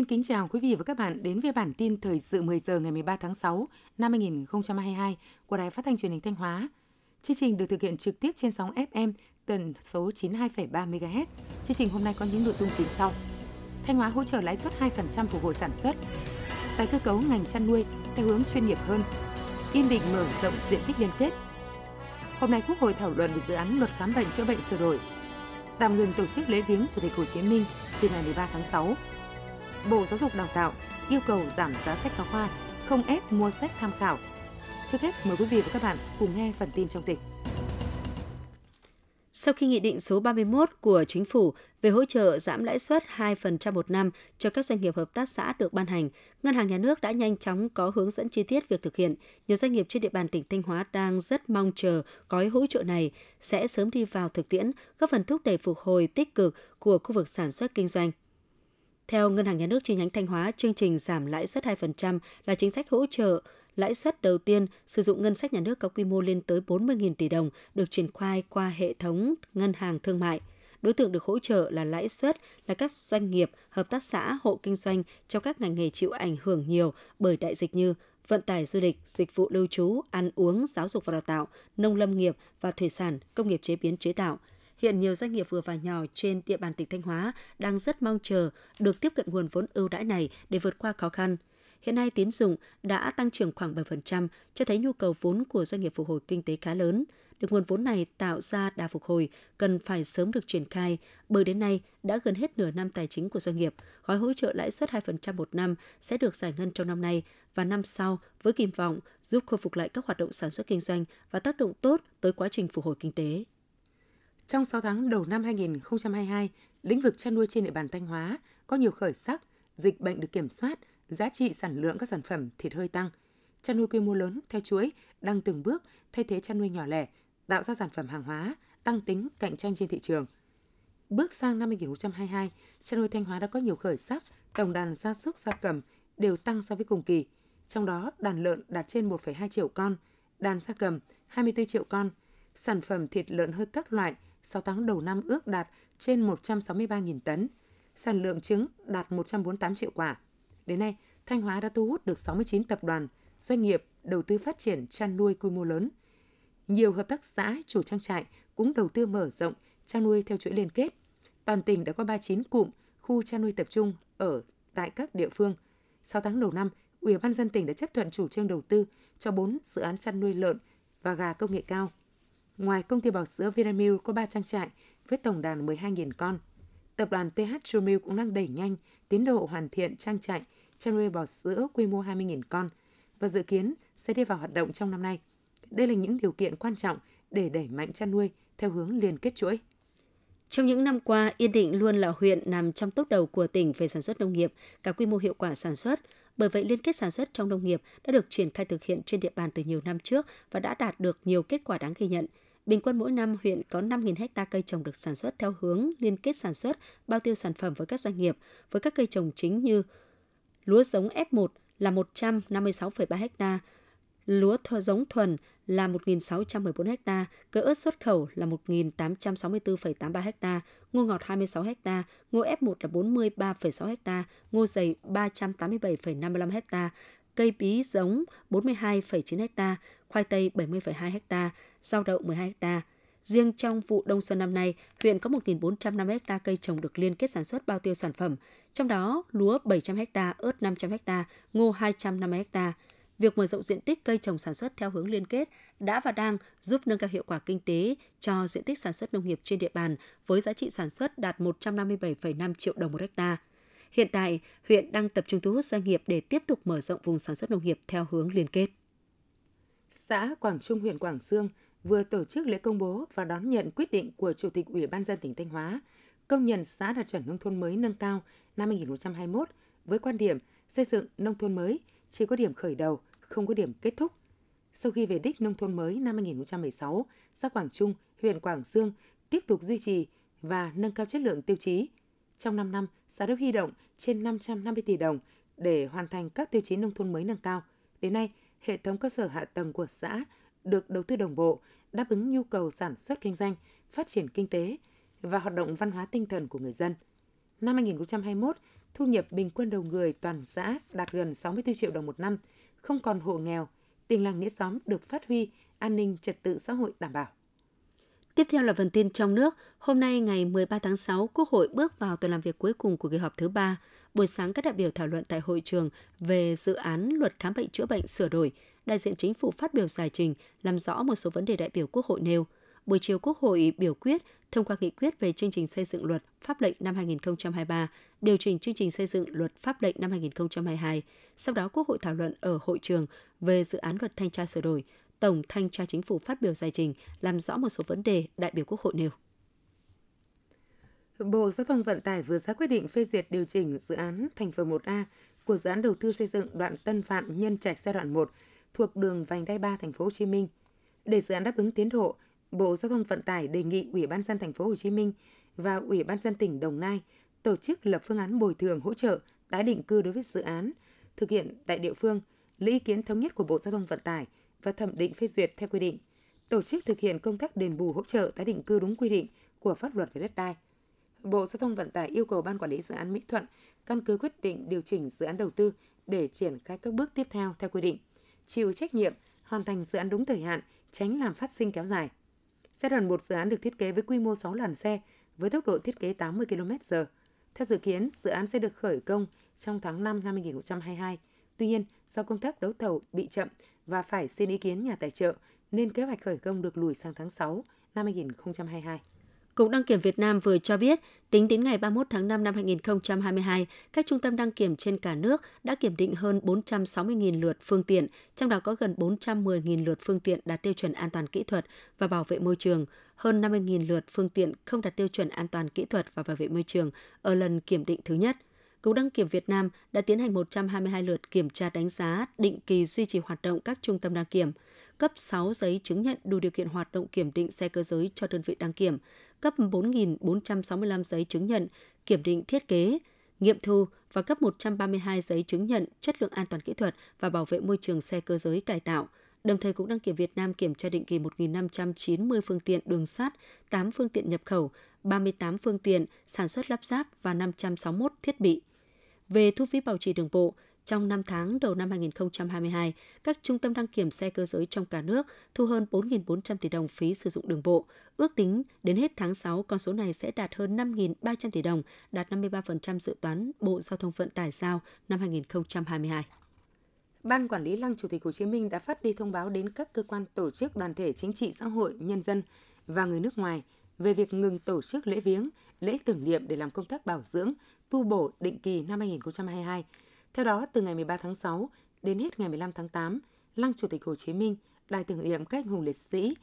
Xin kính chào quý vị và các bạn đến với bản tin thời sự 10 giờ ngày 13 tháng 6 năm 2022 của Đài Phát thanh Truyền hình Thanh Hóa. Chương trình được thực hiện trực tiếp trên sóng FM tần số 92,3 MHz. Chương trình hôm nay có những nội dung chính sau. Thanh Hóa hỗ trợ lãi suất 2% phục hồi sản xuất. Tái cơ cấu ngành chăn nuôi theo hướng chuyên nghiệp hơn. Yên Định mở rộng diện tích liên kết. Hôm nay Quốc hội thảo luận về dự án luật khám bệnh chữa bệnh sửa đổi. Tạm ngừng tổ chức lễ viếng Chủ tịch Hồ Chí Minh từ ngày 13 tháng 6 Bộ Giáo dục Đào tạo yêu cầu giảm giá sách giáo khoa, không ép mua sách tham khảo. Trước hết, mời quý vị và các bạn cùng nghe phần tin trong tỉnh. Sau khi Nghị định số 31 của Chính phủ về hỗ trợ giảm lãi suất 2% một năm cho các doanh nghiệp hợp tác xã được ban hành, Ngân hàng Nhà nước đã nhanh chóng có hướng dẫn chi tiết việc thực hiện. Nhiều doanh nghiệp trên địa bàn tỉnh Thanh Hóa đang rất mong chờ gói hỗ trợ này sẽ sớm đi vào thực tiễn, góp phần thúc đẩy phục hồi tích cực của khu vực sản xuất kinh doanh. Theo Ngân hàng Nhà nước chi nhánh Thanh Hóa, chương trình giảm lãi suất 2% là chính sách hỗ trợ lãi suất đầu tiên sử dụng ngân sách nhà nước có quy mô lên tới 40.000 tỷ đồng được triển khai qua hệ thống ngân hàng thương mại. Đối tượng được hỗ trợ là lãi suất là các doanh nghiệp, hợp tác xã, hộ kinh doanh trong các ngành nghề chịu ảnh hưởng nhiều bởi đại dịch như vận tải du lịch, dịch vụ lưu trú, ăn uống, giáo dục và đào tạo, nông lâm nghiệp và thủy sản, công nghiệp chế biến chế tạo – Hiện nhiều doanh nghiệp vừa và nhỏ trên địa bàn tỉnh Thanh Hóa đang rất mong chờ được tiếp cận nguồn vốn ưu đãi này để vượt qua khó khăn. Hiện nay tín dụng đã tăng trưởng khoảng 7%, cho thấy nhu cầu vốn của doanh nghiệp phục hồi kinh tế khá lớn. Được nguồn vốn này tạo ra đà phục hồi, cần phải sớm được triển khai, bởi đến nay đã gần hết nửa năm tài chính của doanh nghiệp. Gói hỗ trợ lãi suất 2% một năm sẽ được giải ngân trong năm nay và năm sau với kỳ vọng giúp khôi phục lại các hoạt động sản xuất kinh doanh và tác động tốt tới quá trình phục hồi kinh tế. Trong 6 tháng đầu năm 2022, lĩnh vực chăn nuôi trên địa bàn Thanh Hóa có nhiều khởi sắc, dịch bệnh được kiểm soát, giá trị sản lượng các sản phẩm thịt hơi tăng. Chăn nuôi quy mô lớn theo chuỗi đang từng bước thay thế chăn nuôi nhỏ lẻ, tạo ra sản phẩm hàng hóa, tăng tính cạnh tranh trên thị trường. Bước sang năm 2022, chăn nuôi Thanh Hóa đã có nhiều khởi sắc, tổng đàn gia súc gia cầm đều tăng so với cùng kỳ. Trong đó, đàn lợn đạt trên 1,2 triệu con, đàn gia cầm 24 triệu con, sản phẩm thịt lợn hơi các loại – 6 tháng đầu năm ước đạt trên 163.000 tấn, sản lượng trứng đạt 148 triệu quả. Đến nay, Thanh Hóa đã thu hút được 69 tập đoàn, doanh nghiệp đầu tư phát triển chăn nuôi quy mô lớn. Nhiều hợp tác xã, chủ trang trại cũng đầu tư mở rộng chăn nuôi theo chuỗi liên kết. Toàn tỉnh đã có 39 cụm khu chăn nuôi tập trung ở tại các địa phương. 6 tháng đầu năm, Ủy ban dân tỉnh đã chấp thuận chủ trương đầu tư cho 4 dự án chăn nuôi lợn và gà công nghệ cao. Ngoài công ty bò sữa Vinamilk có 3 trang trại với tổng đàn 12.000 con, tập đoàn TH Milk cũng đang đẩy nhanh tiến độ hoàn thiện trang trại chăn nuôi bò sữa quy mô 20.000 con và dự kiến sẽ đi vào hoạt động trong năm nay. Đây là những điều kiện quan trọng để đẩy mạnh chăn nuôi theo hướng liên kết chuỗi. Trong những năm qua, Yên Định luôn là huyện nằm trong tốc đầu của tỉnh về sản xuất nông nghiệp, cả quy mô hiệu quả sản xuất. Bởi vậy, liên kết sản xuất trong nông nghiệp đã được triển khai thực hiện trên địa bàn từ nhiều năm trước và đã đạt được nhiều kết quả đáng ghi nhận – Bình quân mỗi năm huyện có 5.000 hecta cây trồng được sản xuất theo hướng liên kết sản xuất, bao tiêu sản phẩm với các doanh nghiệp, với các cây trồng chính như lúa giống F1 là 156,3 ha, lúa giống thuần là 1.614 ha, cơ ớt xuất khẩu là 1.864,83 ha, ngô ngọt 26 ha, ngô F1 là 43,6 ha, ngô dày 387,55 ha, cây bí giống 42,9 ha, khoai tây 70,2 ha, rau đậu 12 ha. Riêng trong vụ đông xuân năm nay, huyện có 1.450 ha cây trồng được liên kết sản xuất bao tiêu sản phẩm, trong đó lúa 700 ha, ớt 500 ha, ngô 250 ha. Việc mở rộng diện tích cây trồng sản xuất theo hướng liên kết đã và đang giúp nâng cao hiệu quả kinh tế cho diện tích sản xuất nông nghiệp trên địa bàn với giá trị sản xuất đạt 157,5 triệu đồng một hecta. Hiện tại, huyện đang tập trung thu hút doanh nghiệp để tiếp tục mở rộng vùng sản xuất nông nghiệp theo hướng liên kết. Xã Quảng Trung, huyện Quảng Sương vừa tổ chức lễ công bố và đón nhận quyết định của Chủ tịch Ủy ban dân tỉnh Thanh Hóa công nhận xã đạt chuẩn nông thôn mới nâng cao năm 2021 với quan điểm xây dựng nông thôn mới chỉ có điểm khởi đầu, không có điểm kết thúc. Sau khi về đích nông thôn mới năm 2016, xã Quảng Trung, huyện Quảng Sương tiếp tục duy trì và nâng cao chất lượng tiêu chí. Trong 5 năm, xã đã huy động trên 550 tỷ đồng để hoàn thành các tiêu chí nông thôn mới nâng cao. Đến nay, hệ thống cơ sở hạ tầng của xã được đầu tư đồng bộ, đáp ứng nhu cầu sản xuất kinh doanh, phát triển kinh tế và hoạt động văn hóa tinh thần của người dân. Năm 2021, thu nhập bình quân đầu người toàn xã đạt gần 64 triệu đồng một năm, không còn hộ nghèo, tình làng nghĩa xóm được phát huy, an ninh trật tự xã hội đảm bảo. Tiếp theo là phần tin trong nước. Hôm nay ngày 13 tháng 6, Quốc hội bước vào tuần làm việc cuối cùng của kỳ họp thứ ba. Buổi sáng các đại biểu thảo luận tại hội trường về dự án luật khám bệnh chữa bệnh sửa đổi. Đại diện chính phủ phát biểu giải trình, làm rõ một số vấn đề đại biểu Quốc hội nêu. Buổi chiều Quốc hội biểu quyết thông qua nghị quyết về chương trình xây dựng luật pháp lệnh năm 2023, điều chỉnh chương trình xây dựng luật pháp lệnh năm 2022. Sau đó Quốc hội thảo luận ở hội trường về dự án luật thanh tra sửa đổi. Tổng thanh tra chính phủ phát biểu giải trình, làm rõ một số vấn đề đại biểu Quốc hội nêu. Bộ Giao thông Vận tải vừa ra quyết định phê duyệt điều chỉnh dự án thành phần 1A của dự án đầu tư xây dựng đoạn Tân Phạm Nhân Trạch giai đoạn 1 thuộc đường vành đai 3 thành phố Hồ Chí Minh. Để dự án đáp ứng tiến độ, Bộ Giao thông Vận tải đề nghị Ủy ban dân thành phố Hồ Chí Minh và Ủy ban dân tỉnh Đồng Nai tổ chức lập phương án bồi thường hỗ trợ tái định cư đối với dự án, thực hiện tại địa phương, lấy ý kiến thống nhất của Bộ Giao thông Vận tải và thẩm định phê duyệt theo quy định, tổ chức thực hiện công tác đền bù hỗ trợ tái định cư đúng quy định của pháp luật về đất đai. Bộ Giao thông Vận tải yêu cầu Ban Quản lý Dự án Mỹ Thuận căn cứ quyết định điều chỉnh dự án đầu tư để triển khai các bước tiếp theo theo quy định, chịu trách nhiệm hoàn thành dự án đúng thời hạn, tránh làm phát sinh kéo dài. Giai đoạn 1 dự án được thiết kế với quy mô 6 làn xe với tốc độ thiết kế 80 km/h. Theo dự kiến, dự án sẽ được khởi công trong tháng 5 năm 2022. Tuy nhiên, do công tác đấu thầu bị chậm và phải xin ý kiến nhà tài trợ nên kế hoạch khởi công được lùi sang tháng 6 năm 2022. Cục Đăng kiểm Việt Nam vừa cho biết, tính đến ngày 31 tháng 5 năm 2022, các trung tâm đăng kiểm trên cả nước đã kiểm định hơn 460.000 lượt phương tiện, trong đó có gần 410.000 lượt phương tiện đạt tiêu chuẩn an toàn kỹ thuật và bảo vệ môi trường, hơn 50.000 lượt phương tiện không đạt tiêu chuẩn an toàn kỹ thuật và bảo vệ môi trường ở lần kiểm định thứ nhất. Cục Đăng kiểm Việt Nam đã tiến hành 122 lượt kiểm tra đánh giá, định kỳ duy trì hoạt động các trung tâm đăng kiểm, cấp 6 giấy chứng nhận đủ điều kiện hoạt động kiểm định xe cơ giới cho đơn vị đăng kiểm, cấp 4.465 giấy chứng nhận kiểm định thiết kế, nghiệm thu và cấp 132 giấy chứng nhận chất lượng an toàn kỹ thuật và bảo vệ môi trường xe cơ giới cải tạo. Đồng thời, cũng Đăng kiểm Việt Nam kiểm tra định kỳ 1.590 phương tiện đường sắt, 8 phương tiện nhập khẩu, 38 phương tiện sản xuất lắp ráp và 561 thiết bị. Về thu phí bảo trì đường bộ, trong 5 tháng đầu năm 2022, các trung tâm đăng kiểm xe cơ giới trong cả nước thu hơn 4.400 tỷ đồng phí sử dụng đường bộ. Ước tính đến hết tháng 6, con số này sẽ đạt hơn 5.300 tỷ đồng, đạt 53% dự toán Bộ Giao thông Vận tải giao năm 2022. Ban Quản lý Lăng Chủ tịch Hồ Chí Minh đã phát đi thông báo đến các cơ quan tổ chức đoàn thể chính trị xã hội, nhân dân và người nước ngoài về việc ngừng tổ chức lễ viếng, lễ tưởng niệm để làm công tác bảo dưỡng, tu bổ định kỳ năm 2022 theo đó, từ ngày 13 tháng 6 đến hết ngày 15 tháng 8, Lăng Chủ tịch Hồ Chí Minh, Đài tưởng niệm các anh hùng liệt sĩ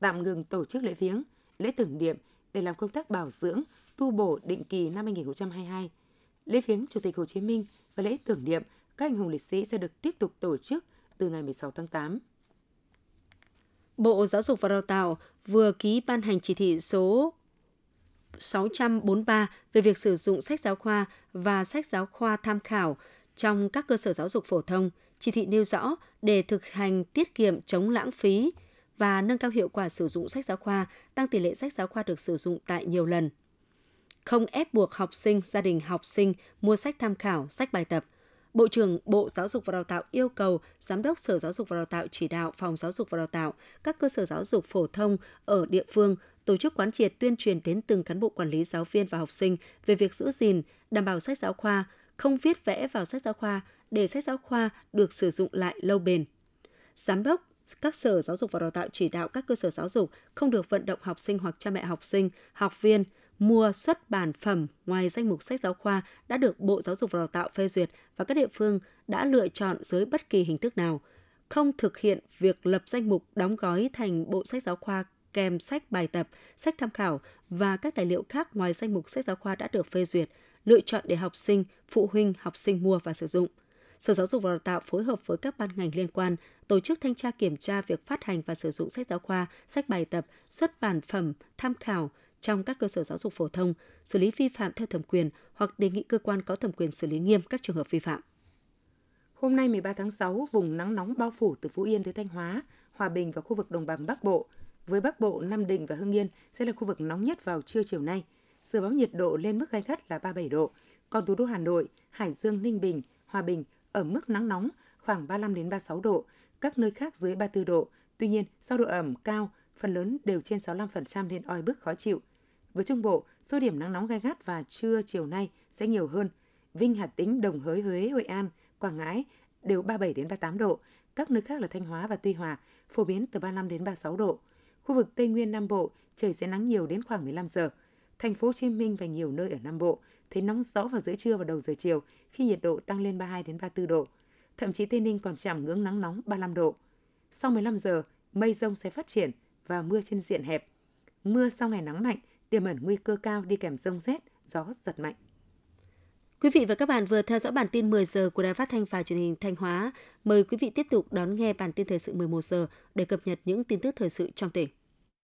tạm ngừng tổ chức lễ viếng, lễ tưởng niệm để làm công tác bảo dưỡng, tu bổ định kỳ năm 2022. Lễ viếng Chủ tịch Hồ Chí Minh và lễ tưởng niệm các anh hùng liệt sĩ sẽ được tiếp tục tổ chức từ ngày 16 tháng 8. Bộ Giáo dục và Đào tạo vừa ký ban hành chỉ thị số 643 về việc sử dụng sách giáo khoa và sách giáo khoa tham khảo trong các cơ sở giáo dục phổ thông, chỉ thị nêu rõ để thực hành tiết kiệm chống lãng phí và nâng cao hiệu quả sử dụng sách giáo khoa, tăng tỷ lệ sách giáo khoa được sử dụng tại nhiều lần. Không ép buộc học sinh, gia đình học sinh mua sách tham khảo, sách bài tập. Bộ trưởng Bộ Giáo dục và Đào tạo yêu cầu Giám đốc Sở Giáo dục và Đào tạo chỉ đạo Phòng Giáo dục và Đào tạo, các cơ sở giáo dục phổ thông ở địa phương tổ chức quán triệt tuyên truyền đến từng cán bộ quản lý giáo viên và học sinh về việc giữ gìn, đảm bảo sách giáo khoa, không viết vẽ vào sách giáo khoa để sách giáo khoa được sử dụng lại lâu bền. Giám đốc các sở giáo dục và đào tạo chỉ đạo các cơ sở giáo dục không được vận động học sinh hoặc cha mẹ học sinh, học viên mua xuất bản phẩm ngoài danh mục sách giáo khoa đã được Bộ Giáo dục và Đào tạo phê duyệt và các địa phương đã lựa chọn dưới bất kỳ hình thức nào. Không thực hiện việc lập danh mục đóng gói thành bộ sách giáo khoa kèm sách bài tập, sách tham khảo và các tài liệu khác ngoài danh mục sách giáo khoa đã được phê duyệt, lựa chọn để học sinh, phụ huynh, học sinh mua và sử dụng. Sở Giáo dục và Đào tạo phối hợp với các ban ngành liên quan tổ chức thanh tra kiểm tra việc phát hành và sử dụng sách giáo khoa, sách bài tập, xuất bản phẩm, tham khảo trong các cơ sở giáo dục phổ thông, xử lý vi phạm theo thẩm quyền hoặc đề nghị cơ quan có thẩm quyền xử lý nghiêm các trường hợp vi phạm. Hôm nay 13 tháng 6, vùng nắng nóng bao phủ từ Phú Yên tới Thanh Hóa, Hòa Bình và khu vực đồng bằng Bắc Bộ – với Bắc Bộ, Nam Định và Hưng Yên sẽ là khu vực nóng nhất vào trưa chiều nay. Dự báo nhiệt độ lên mức gai gắt là 37 độ. Còn thủ đô Hà Nội, Hải Dương, Ninh Bình, Hòa Bình ở mức nắng nóng khoảng 35 đến 36 độ, các nơi khác dưới 34 độ. Tuy nhiên, do độ ẩm cao, phần lớn đều trên 65% nên oi bức khó chịu. Với Trung Bộ, số điểm nắng nóng gai gắt và trưa chiều nay sẽ nhiều hơn. Vinh, Hà Tĩnh, Đồng Hới, Huế, Hội An, Quảng Ngãi đều 37 đến 38 độ. Các nơi khác là Thanh Hóa và Tuy Hòa phổ biến từ 35 đến 36 độ. Khu vực Tây Nguyên Nam Bộ trời sẽ nắng nhiều đến khoảng 15 giờ. Thành phố Hồ Chí Minh và nhiều nơi ở Nam Bộ thấy nóng rõ vào giữa trưa và đầu giờ chiều khi nhiệt độ tăng lên 32 đến 34 độ. Thậm chí Tây Ninh còn chạm ngưỡng nắng nóng 35 độ. Sau 15 giờ, mây rông sẽ phát triển và mưa trên diện hẹp. Mưa sau ngày nắng mạnh tiềm ẩn nguy cơ cao đi kèm rông rét, gió giật mạnh. Quý vị và các bạn vừa theo dõi bản tin 10 giờ của Đài Phát thanh và Truyền hình Thanh Hóa. Mời quý vị tiếp tục đón nghe bản tin thời sự 11 giờ để cập nhật những tin tức thời sự trong tỉnh.